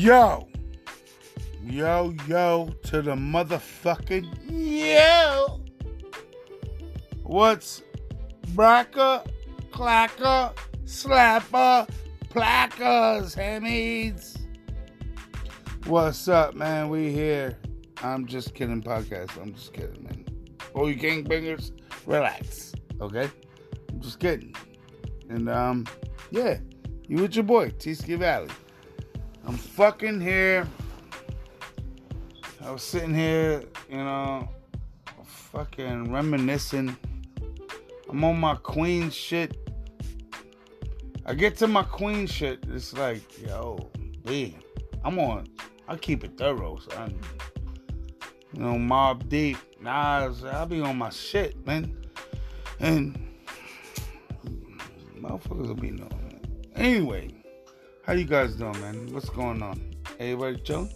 Yo. Yo, yo, to the motherfucking yo. What's bracker, clacker, slapper, plackers, hammies? What's up, man? We here. I'm just kidding, podcast. I'm just kidding, man. Oh, you gangbangers, relax, okay? I'm just kidding. And, um, yeah, you with your boy, T-Ski Valley. I'm fucking here. I was sitting here, you know, fucking reminiscing. I'm on my queen shit. I get to my queen shit, it's like, yo, B, I'm on. I keep it thorough, son. You know, Mobb Deep, Nas, I'll be on my shit, man. And motherfuckers will be knowing. Anyway, how you guys doing, man? What's going on? Everybody chill?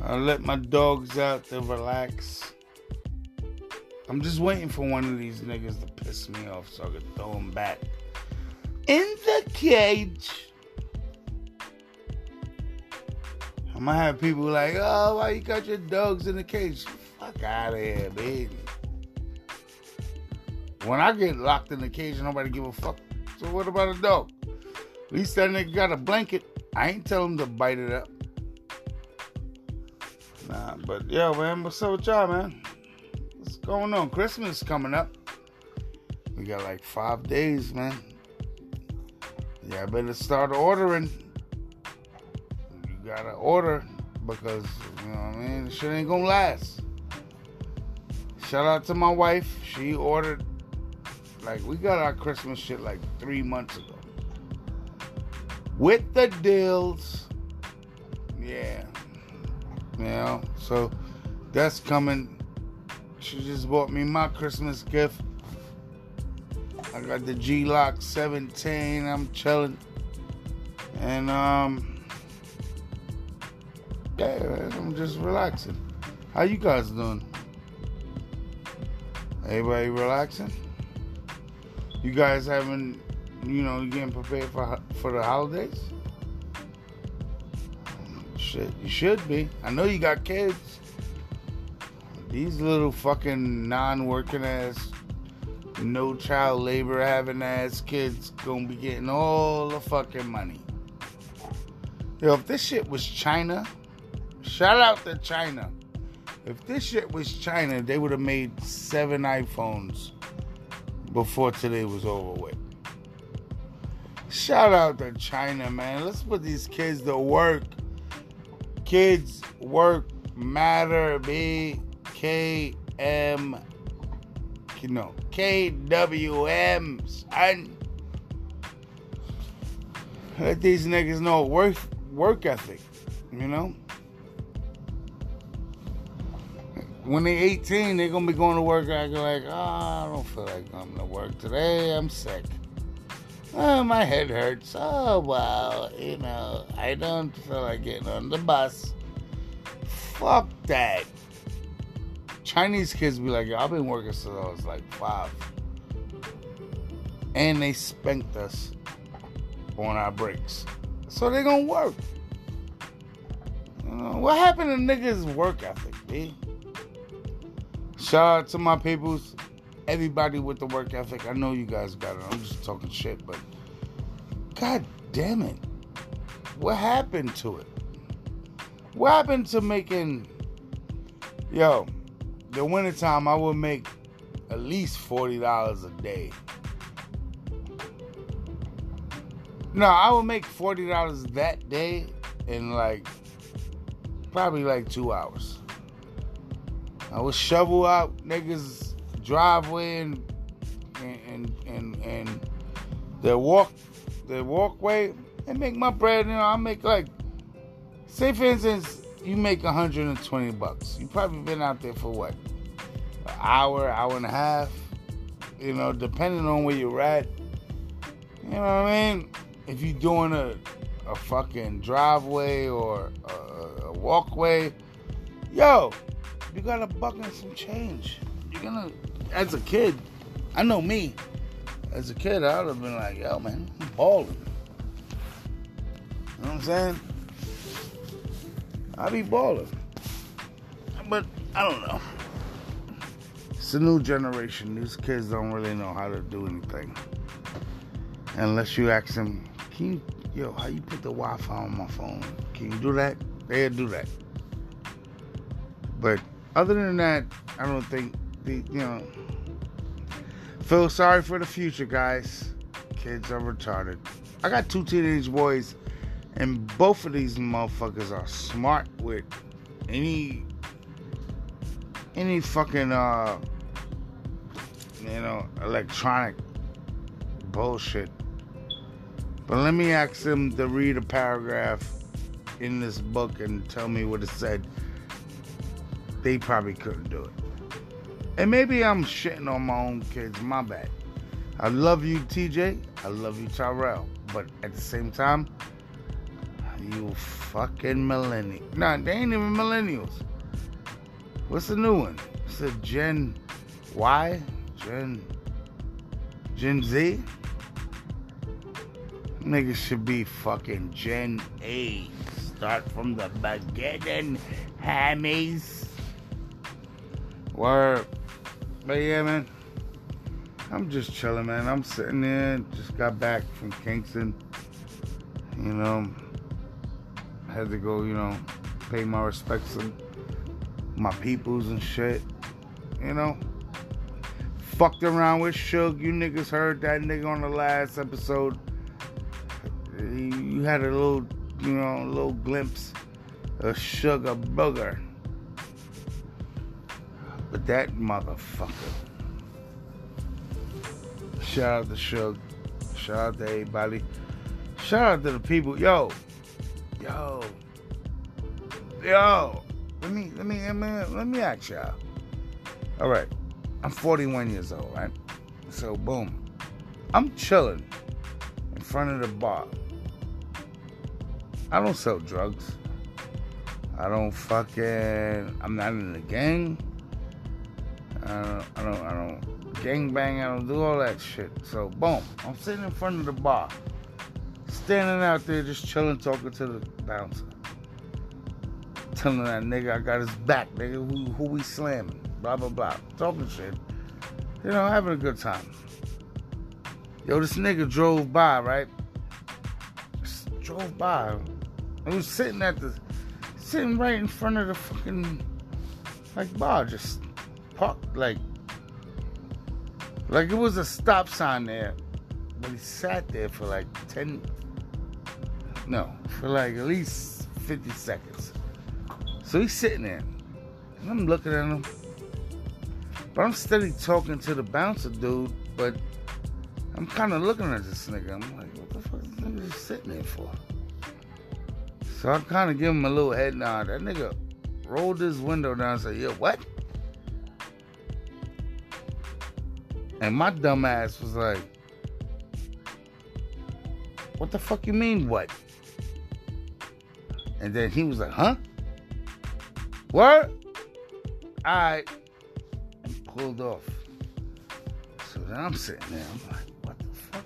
I let my dogs out to relax. I'm just waiting for one of these niggas to piss me off so I can throw them back in the cage. I'm gonna have people like, oh, why you got your dogs in the cage? Fuck out of here, baby. When I get locked in the cage, nobody give a fuck. So what about a dog? At least that nigga got a blanket. I ain't tell him to bite it up. Nah, but yo, man, what's up with y'all, man? What's going on? Christmas coming up. We got like five days, man. Yeah, I better start ordering. You gotta order because you know what I mean. Shit ain't gonna last. Shout out to my wife. She ordered like we got our Christmas shit like three months ago. With the deals. Yeah. You know, so that's coming. She just bought me my Christmas gift. I got the Glock 17. I'm chilling. And um yeah, I'm just relaxing. How you guys doing? Everybody relaxing? You guys having, you know, you're getting prepared for for the holidays? Shit, you should be. I know you got kids. These little fucking non-working ass, no child labor having ass kids gonna be getting all the fucking money. Yo, if this shit was China, shout out to China. If this shit was China, they would have made seven iPhones before today was over with. Shout out to China, man. Let's put these kids to work. Kids work matter. B K M. You know, K W M. Son. Let these niggas know work work ethic. You know. when they 18, they're gonna be going to work acting like, oh, I don't feel like I'm going to work today. I'm sick. Oh, my head hurts. Oh, well, you know, I don't feel like getting on the bus. Fuck that. Chinese kids be like, I've been working since I was like five. And they spanked us on our breaks. So they gonna work. You know, what happened to niggas' work ethic, B? Shout out to my peoples, everybody with the work ethic. I know you guys got it. I'm just talking shit, but god damn it. What happened to it? What happened to making yo, the wintertime I would make at least forty dollars a day. No, I would make forty dollars that day in like probably like two hours. I would shovel out niggas' driveway and and and and the walk the walkway and make my bread. You know, I make like say for instance, you make 120 bucks. You probably been out there for what? An hour, hour and a half. You know, depending on where you're at. You know what I mean? If you're doing a a fucking driveway or a, a walkway, yo, you got a buck and some change. You're gonna, as a kid, I know me. As a kid, I would have been like, yo, man, I'm balling. You know what I'm saying? I be balling. But I don't know. It's a new generation. These kids don't really know how to do anything. Unless you ask them, can you, yo, how you put the Wi-Fi on my phone? Can you do that? They'll do that. But other than that, I don't think the you know. Feel sorry for the future, guys. Kids are retarded. I got two teenage boys, and both of these motherfuckers are smart with any any fucking uh you know electronic bullshit. But let me ask them to read a paragraph in this book and tell me what it said. They probably couldn't do it. And maybe I'm shitting on my own kids, my bad. I love you, TJ. I love you, Tyrell. But at the same time, you fucking millennial. Nah, they ain't even millennials. What's the new one? It's a Gen Y? Gen Gen Z? Niggas should be fucking Gen A. Start from the beginning, hammies. Word. But yeah, man. I'm just chilling, man. I'm sitting there. Just got back from Kingston. You know, had to go, you know, pay my respects to my peoples and shit. You know, fucked around with Suge. You niggas heard that nigga on the last episode. You had a little, you know, a little glimpse of Sugar Booger. That motherfucker. Shout out to Suge. Shout out to everybody. Shout out to the people. Yo. Yo. Yo. Let me let me let me let me ask y'all. Alright. I'm 41 years old, right? So boom. I'm chilling in front of the bar. I don't sell drugs. I don't fucking. I'm not in the gang. I don't. I don't. I don't gang bang. I don't do all that shit. So boom, I'm sitting in front of the bar, standing out there just chilling, talking to the bouncer, telling that nigga I got his back, nigga. Who, who we slamming? Blah blah blah, talking shit. You know, having a good time. Yo, this nigga drove by, right? Just drove by. He was sitting at the, sitting right in front of the fucking, like bar, just parked like, like it was a stop sign there, but he sat there for like ten, no, for like at least fifty seconds. So he's sitting there, and I'm looking at him, but I'm steady talking to the bouncer dude, but I'm kind of looking at this nigga. I'm like, what the fuck is this nigga sitting there for? So I kind of give him a little head nod. That nigga rolled his window down and said, "Yo, what?" And my dumb ass was like, "What the fuck you mean, what?" And then he was like, "Huh? What?" I pulled off. So then I'm sitting there. I'm like, "What the fuck?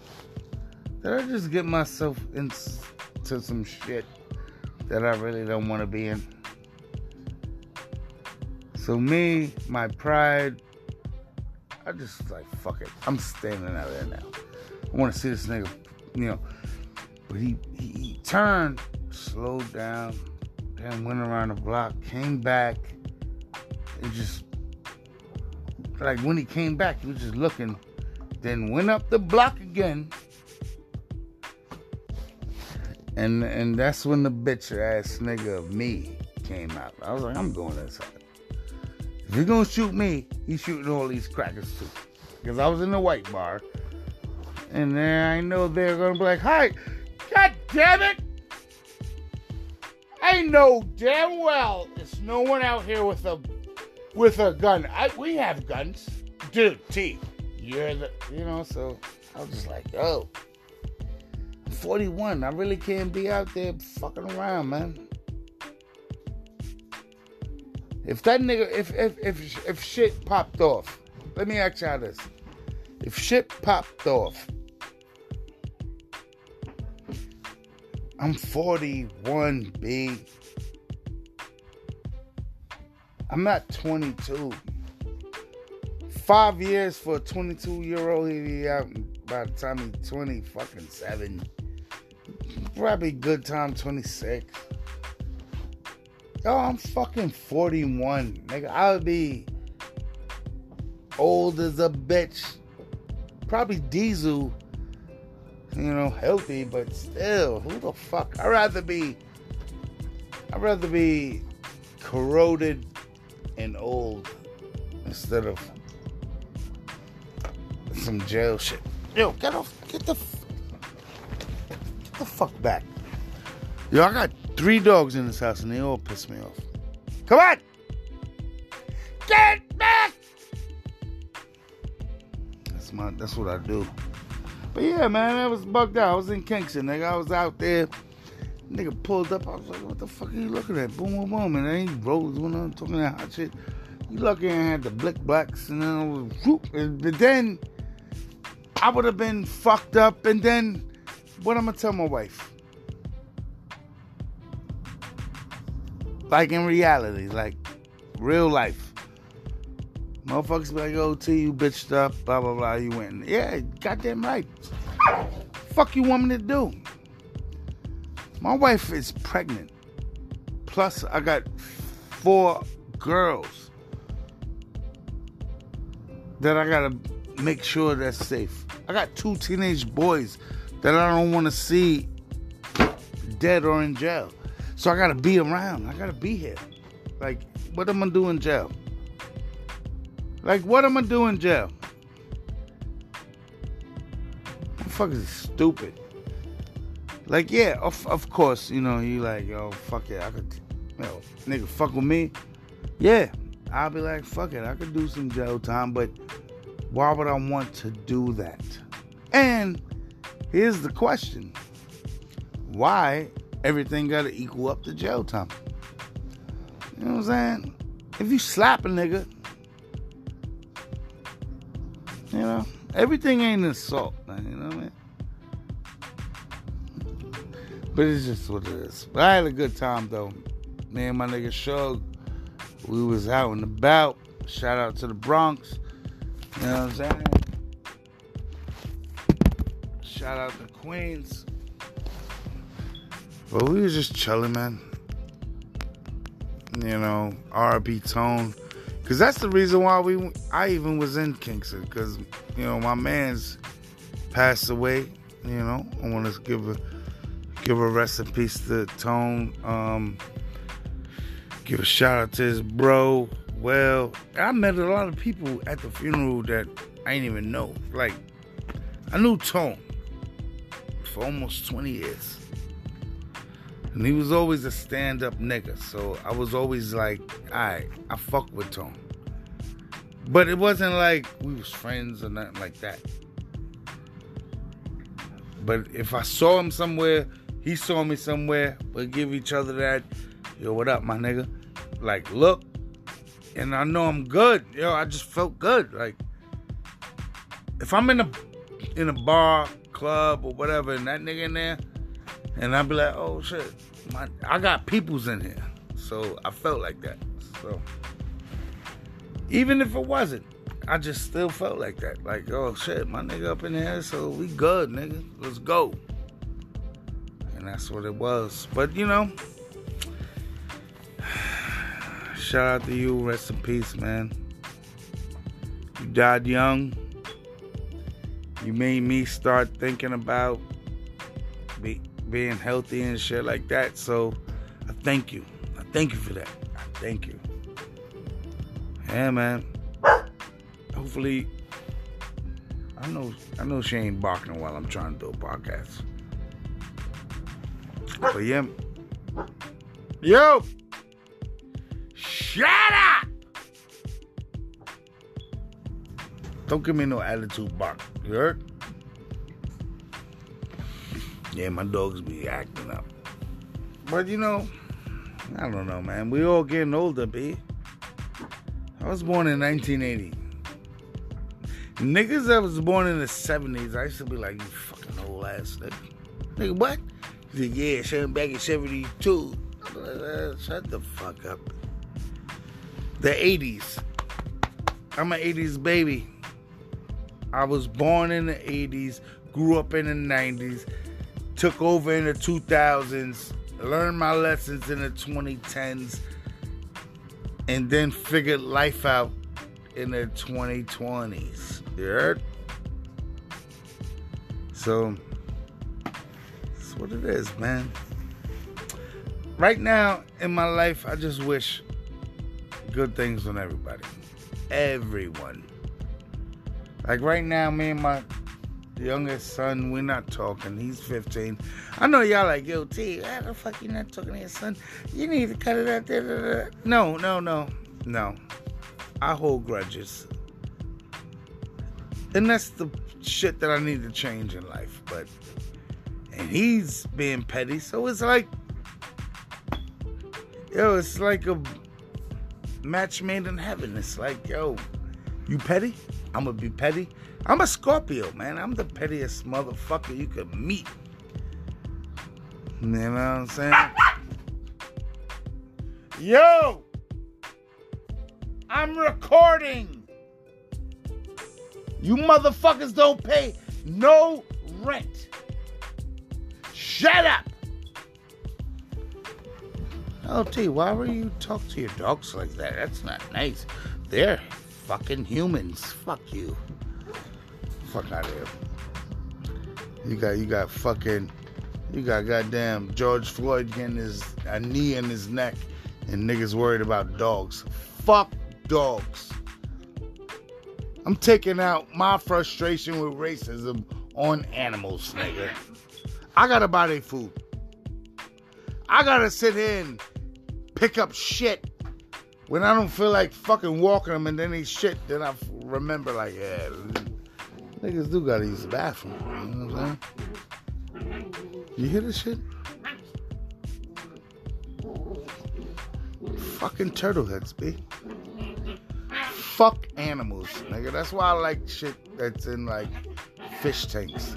Did I just get myself into some shit?" that I really don't want to be in. So me, my pride, I just like fuck it. I'm standing out there now. I want to see this nigga, you know. But he, he, he turned, slowed down, then went around the block, came back, and just like when he came back, he was just looking, then went up the block again and and that's when the bitch ass nigga of me came out. I was like, I'm going inside. You're gonna shoot me, he's shooting all these crackers too. Because I was in the white bar. And then I know they're gonna be like, hi, god damn it! I know damn well there's no one out here with a with a gun. I, we have guns. Dude, T, you're the you know, so I was just like, oh. I'm 41. I really can't be out there fucking around, man. If that nigga, if if if if shit popped off, let me ask y'all this: If shit popped off, I'm 41, B. I'm not 22. Five years for a 22 year old, he'll be out by the time he's 20 fucking seven. Probably good time 26. Yo, I'm fucking 41. Nigga, I'll be old as a bitch. Probably diesel, you know, healthy, but still, who the fuck? I'd rather be, I'd rather be corroded and old instead of some jail shit. Yo, get off, get the, get the fuck back. Yo, I got three dogs in this house and they all piss me off. Come on! Get back! That's my that's what I do. But yeah, man, I was bugged out. I was in Kingston, nigga. I was out there. Nigga pulled up. I was like, what the fuck are you looking at? Boom, boom, boom. And then he rose when I'm talking that hot shit. You lucky I had the blick blacks and then I was whoop. But then I would have been fucked up. And then what I'm gonna tell my wife? Like in reality, like real life. Motherfuckers be like, oh, you bitched up, blah, blah, blah, you went. Yeah, goddamn right. Fuck you want me to do? My wife is pregnant. Plus, I got four girls that I gotta make sure that's safe. I got two teenage boys that I don't want to see dead or in jail. So I gotta be around. I gotta be here. Like, what am I do in jail? Like, what am I do in jail? Motherfuckers is stupid. Like, yeah, of, of course, you know, you like, yo, fuck it, I could, yo, nigga, fuck with me. Yeah, I'll be like, fuck it, I could do some jail time, but why would I want to do that? And here's the question why everything got to equal up to jail time? You know what I'm saying? If you slap a nigga, you know, everything ain't assault, man. You know what I mean? But it's just what it is. But I had a good time though. Me and my nigga Suge, we was out and about. Shout out to the Bronx. You know what I'm saying? Shout out to Queens. But we was just chilling, man. You know, RP Tone. Cause that's the reason why we I even was in Kingston. Cause, you know, my man's passed away. You know, I want to give a give a rest in peace to Tone. Um, give a shout out to his bro. Well, I met a lot of people at the funeral that I didn't even know. Like, I knew Tone for almost 20 years. And he was always a stand-up nigga. So I was always like, alright, I fuck with Tone. But it wasn't like we was friends or nothing like that. But if I saw him somewhere, he saw me somewhere, we'll give each other that, yo, what up, my nigga? Like, look, and I know I'm good. Yo, I just felt good. Like, if I'm in a in a bar, club, or whatever, and that nigga in there, and I'd be like, oh shit, my, I got peoples in here. So I felt like that. So even if it wasn't, I just still felt like that. Like, oh shit, my nigga up in here, so we good, nigga. Let's go. And that's what it was. But you know, shout out to you. Rest in peace, man. You died young. You made me start thinking about be, being healthy and shit like that. So I thank you. I thank you for that. I thank you. Yeah, man. Hopefully, I know I know she ain't barking while I'm trying to do a podcast. But yeah. Yo! Shut up! Don't give me no attitude bark. You heard? Yeah, my dogs be acting up. But you know, I don't know, man. We all getting older, B. I was born in 1980. Niggas that was born in the 70s, I used to be like, you fucking old ass nigga. Nigga, what? He's like, yeah, shut back in 72. Uh, shut the fuck up. The 80s. I'm an 80s baby. I was born in the 80s, grew up in the 90s, took over in the 2000s, learned my lessons in the 2010s, and then figured life out in the 2020s. You heard? So, that's what it is, man. Right now in my life, I just wish good things on everybody. Everyone. Like right now, me and my youngest son, we're not talking. He's 15. I know y'all like, yo, T, how the fuck you not talking to your son? You need to cut it out there. No, no, no, no. I hold grudges. And that's the shit that I need to change in life. But, and he's being petty. So it's like, yo, it's like a match made in heaven. It's like, yo, you petty? I'm gonna be petty. I'm a Scorpio, man. I'm the pettiest motherfucker you could meet. You know what I'm saying? Yo! I'm recording. You motherfuckers don't pay no rent. Shut up. LT, why were you talk to your dogs like that? That's not nice. They're fucking humans. Fuck you. Fuck out of here. You got you got fucking you got goddamn George Floyd getting his a knee in his neck and niggas worried about dogs. Fuck dogs. I'm taking out my frustration with racism on animals, nigga. I gotta buy their food. I gotta sit here and pick up shit when I don't feel like fucking walking them and then they shit, then I remember like, yeah, niggas do gotta use the bathroom. You know what I'm saying? You hear this shit? Fucking turtle heads, B. Fuck animals, nigga. That's why I like shit that's in like fish tanks.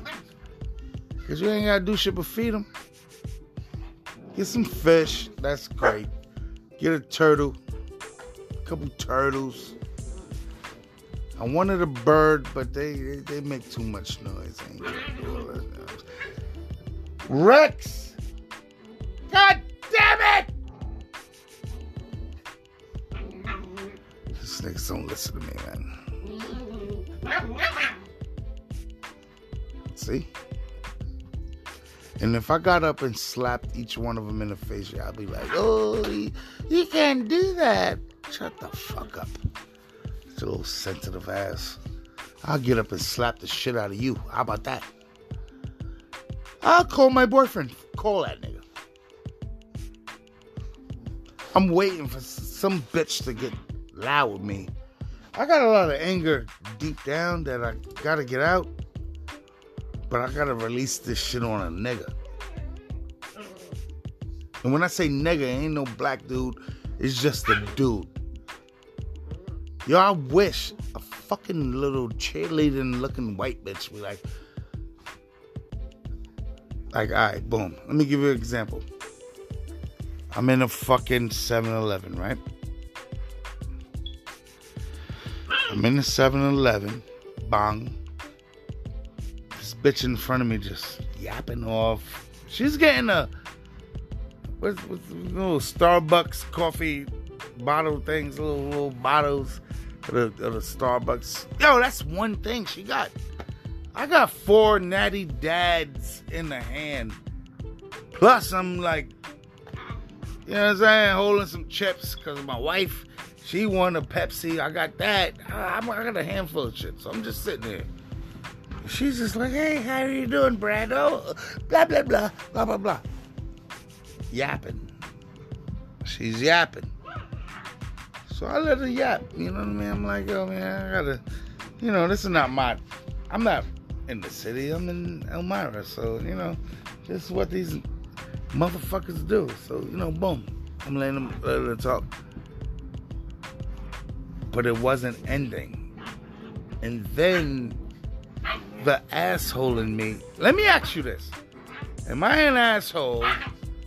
Cause you ain't gotta do shit but feed them. Get some fish, that's great. Get a turtle, A couple turtles. I wanted a bird, but they they, they make too much noise. Rex! God damn it! These niggas don't listen to me, man. See? And if I got up and slapped each one of them in the face, I'd be like, oh, you, you can't do that. Shut the fuck up. Little sensitive ass. I'll get up and slap the shit out of you. How about that? I'll call my boyfriend. Call that nigga. I'm waiting for some bitch to get loud with me. I got a lot of anger deep down that I gotta get out. But I gotta release this shit on a nigga. And when I say nigga, ain't no black dude. It's just a dude. Yo, I wish a fucking little cheerleading looking white bitch be like, like, all right, boom. Let me give you an example. I'm in a fucking 7 Eleven, right? I'm in a 7 Eleven, bang. This bitch in front of me just yapping off. She's getting a what's, what's little Starbucks coffee bottle things, little little bottles of the, of the Starbucks. Yo, that's one thing she got. I got four natty dads in the hand. Plus, I'm like, you know what I'm saying, holding some chips because my wife, she won a Pepsi. I got that. I, I got a handful of shit. So I'm just sitting there. She's just like, hey, how are you doing, Brando? Blah, blah, blah, blah, blah, blah yapping. She's yapping. So I let her yap. You know what I mean? I'm like, oh man, I gotta, you know, this is not my, I'm not in the city. I'm in Elmira. So, you know, this is what these motherfuckers do. So, you know, boom. I'm letting them, letting her talk. But it wasn't ending. And then the asshole in me, let me ask you this. Am I an asshole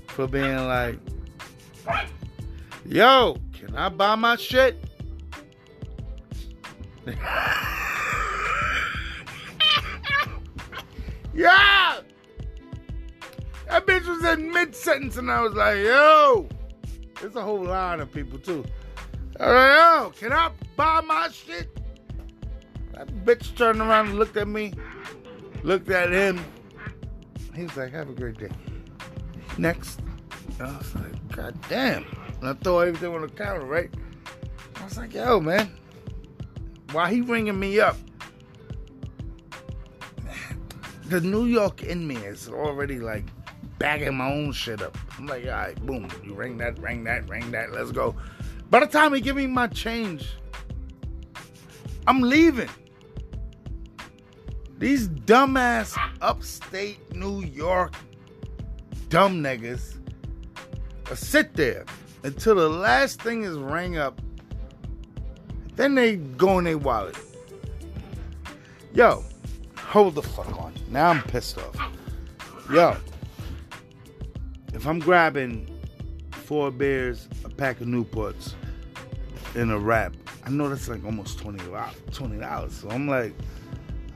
for being like, yo, can I buy my shit? yeah! That bitch was in mid sentence and I was like, yo! There's a whole line of people too. Was like, yo, can I buy my shit? That bitch turned around and looked at me, looked at him. He was like, have a great day. Next. I was like, God damn. And I throw everything on the counter, right? I was like, yo, man. why he ringing me up, the New York in me is already like bagging my own shit up. I'm like, all right, boom, you ring that, ring that, ring that, let's go. By the time he give me my change, I'm leaving. These dumbass upstate New York dumb niggas sit there until the last thing is rang up. Then they go in their wallet. Yo, hold the fuck on. Now I'm pissed off. Yo, if I'm grabbing four beers, a pack of Newports, and a wrap, I know that's like almost $20. $20. So I'm like,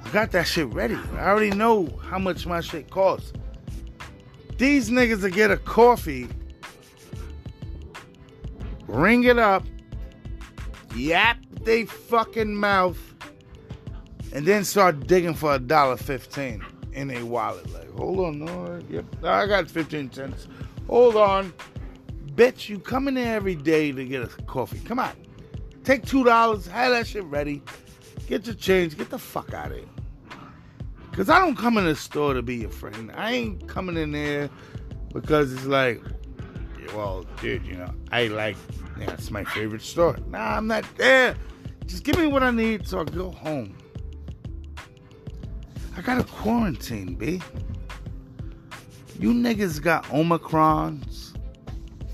I got that shit ready. I already know how much my shit costs. These niggas will get a coffee, ring it up, yap they fucking mouth, and then start digging for a dollar fifteen in a wallet. Like, hold on, no, yep, I got fifteen cents. Hold on, bitch, you come in there every day to get a coffee. Come on, take two dollars, have that shit ready, get your change, get the fuck out of here. Cause I don't come in the store to be your friend. I ain't coming in there because it's like, well, dude, you know, I like, it's my favorite store. Nah, I'm not there. Just give me what I need so I go home. I got a quarantine, B. You niggas got Omicrons.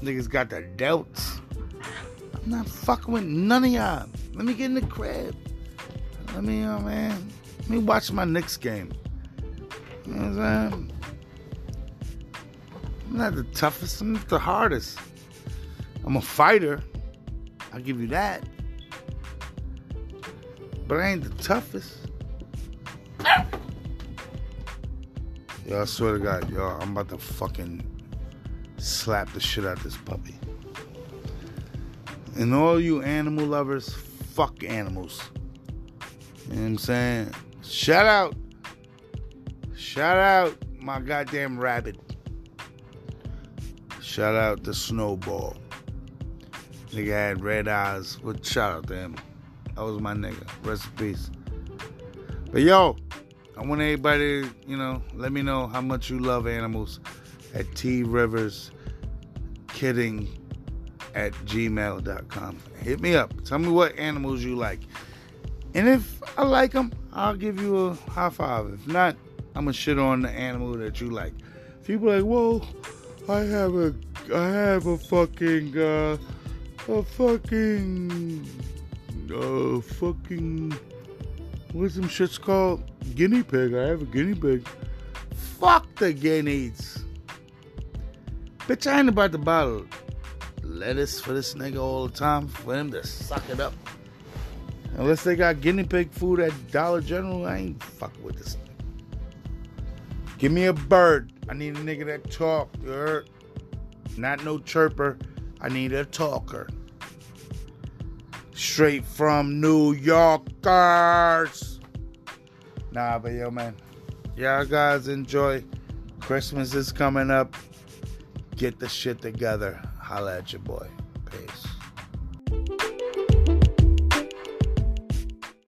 Niggas got the Delts. I'm not fucking with none of y'all. Let me get in the crib. Let me, oh man. Let me watch my Knicks game. You know what I'm saying? I'm not the toughest, I'm not the hardest. I'm a fighter. I'll give you that. But I ain't the toughest. Yo, I swear to God, yo, I'm about to fucking slap the shit out of this puppy. And all you animal lovers, fuck animals. You know what I'm saying? Shout out. Shout out my goddamn rabbit. Shout out the Snowball. Nigga had red eyes. But shout out to him. That was my nigga. Rest in peace. But yo, I want everybody you know, let me know how much you love animals at T Rivers Kidding at gmail.com. Hit me up. Tell me what animals you like. And if I like them, I'll give you a high five. If not, I'm gonna shit on the animal that you like. People like, well, I have a, I have a fucking, uh, a fucking, uh, fucking, what's them shits called? Guinea pig. I have a guinea pig. Fuck the guineas. Bitch, I ain't about to buy lettuce for this nigga all the time for him to suck it up. Unless they got guinea pig food at Dollar General, I ain't fucking with this. Give me a bird. I need a nigga that talk. You heard? Not no chirper. I need a talker. Straight from New Yorkers. Nah, but yo, man. Y'all guys enjoy. Christmas is coming up. Get the shit together. Holla at your boy. Peace.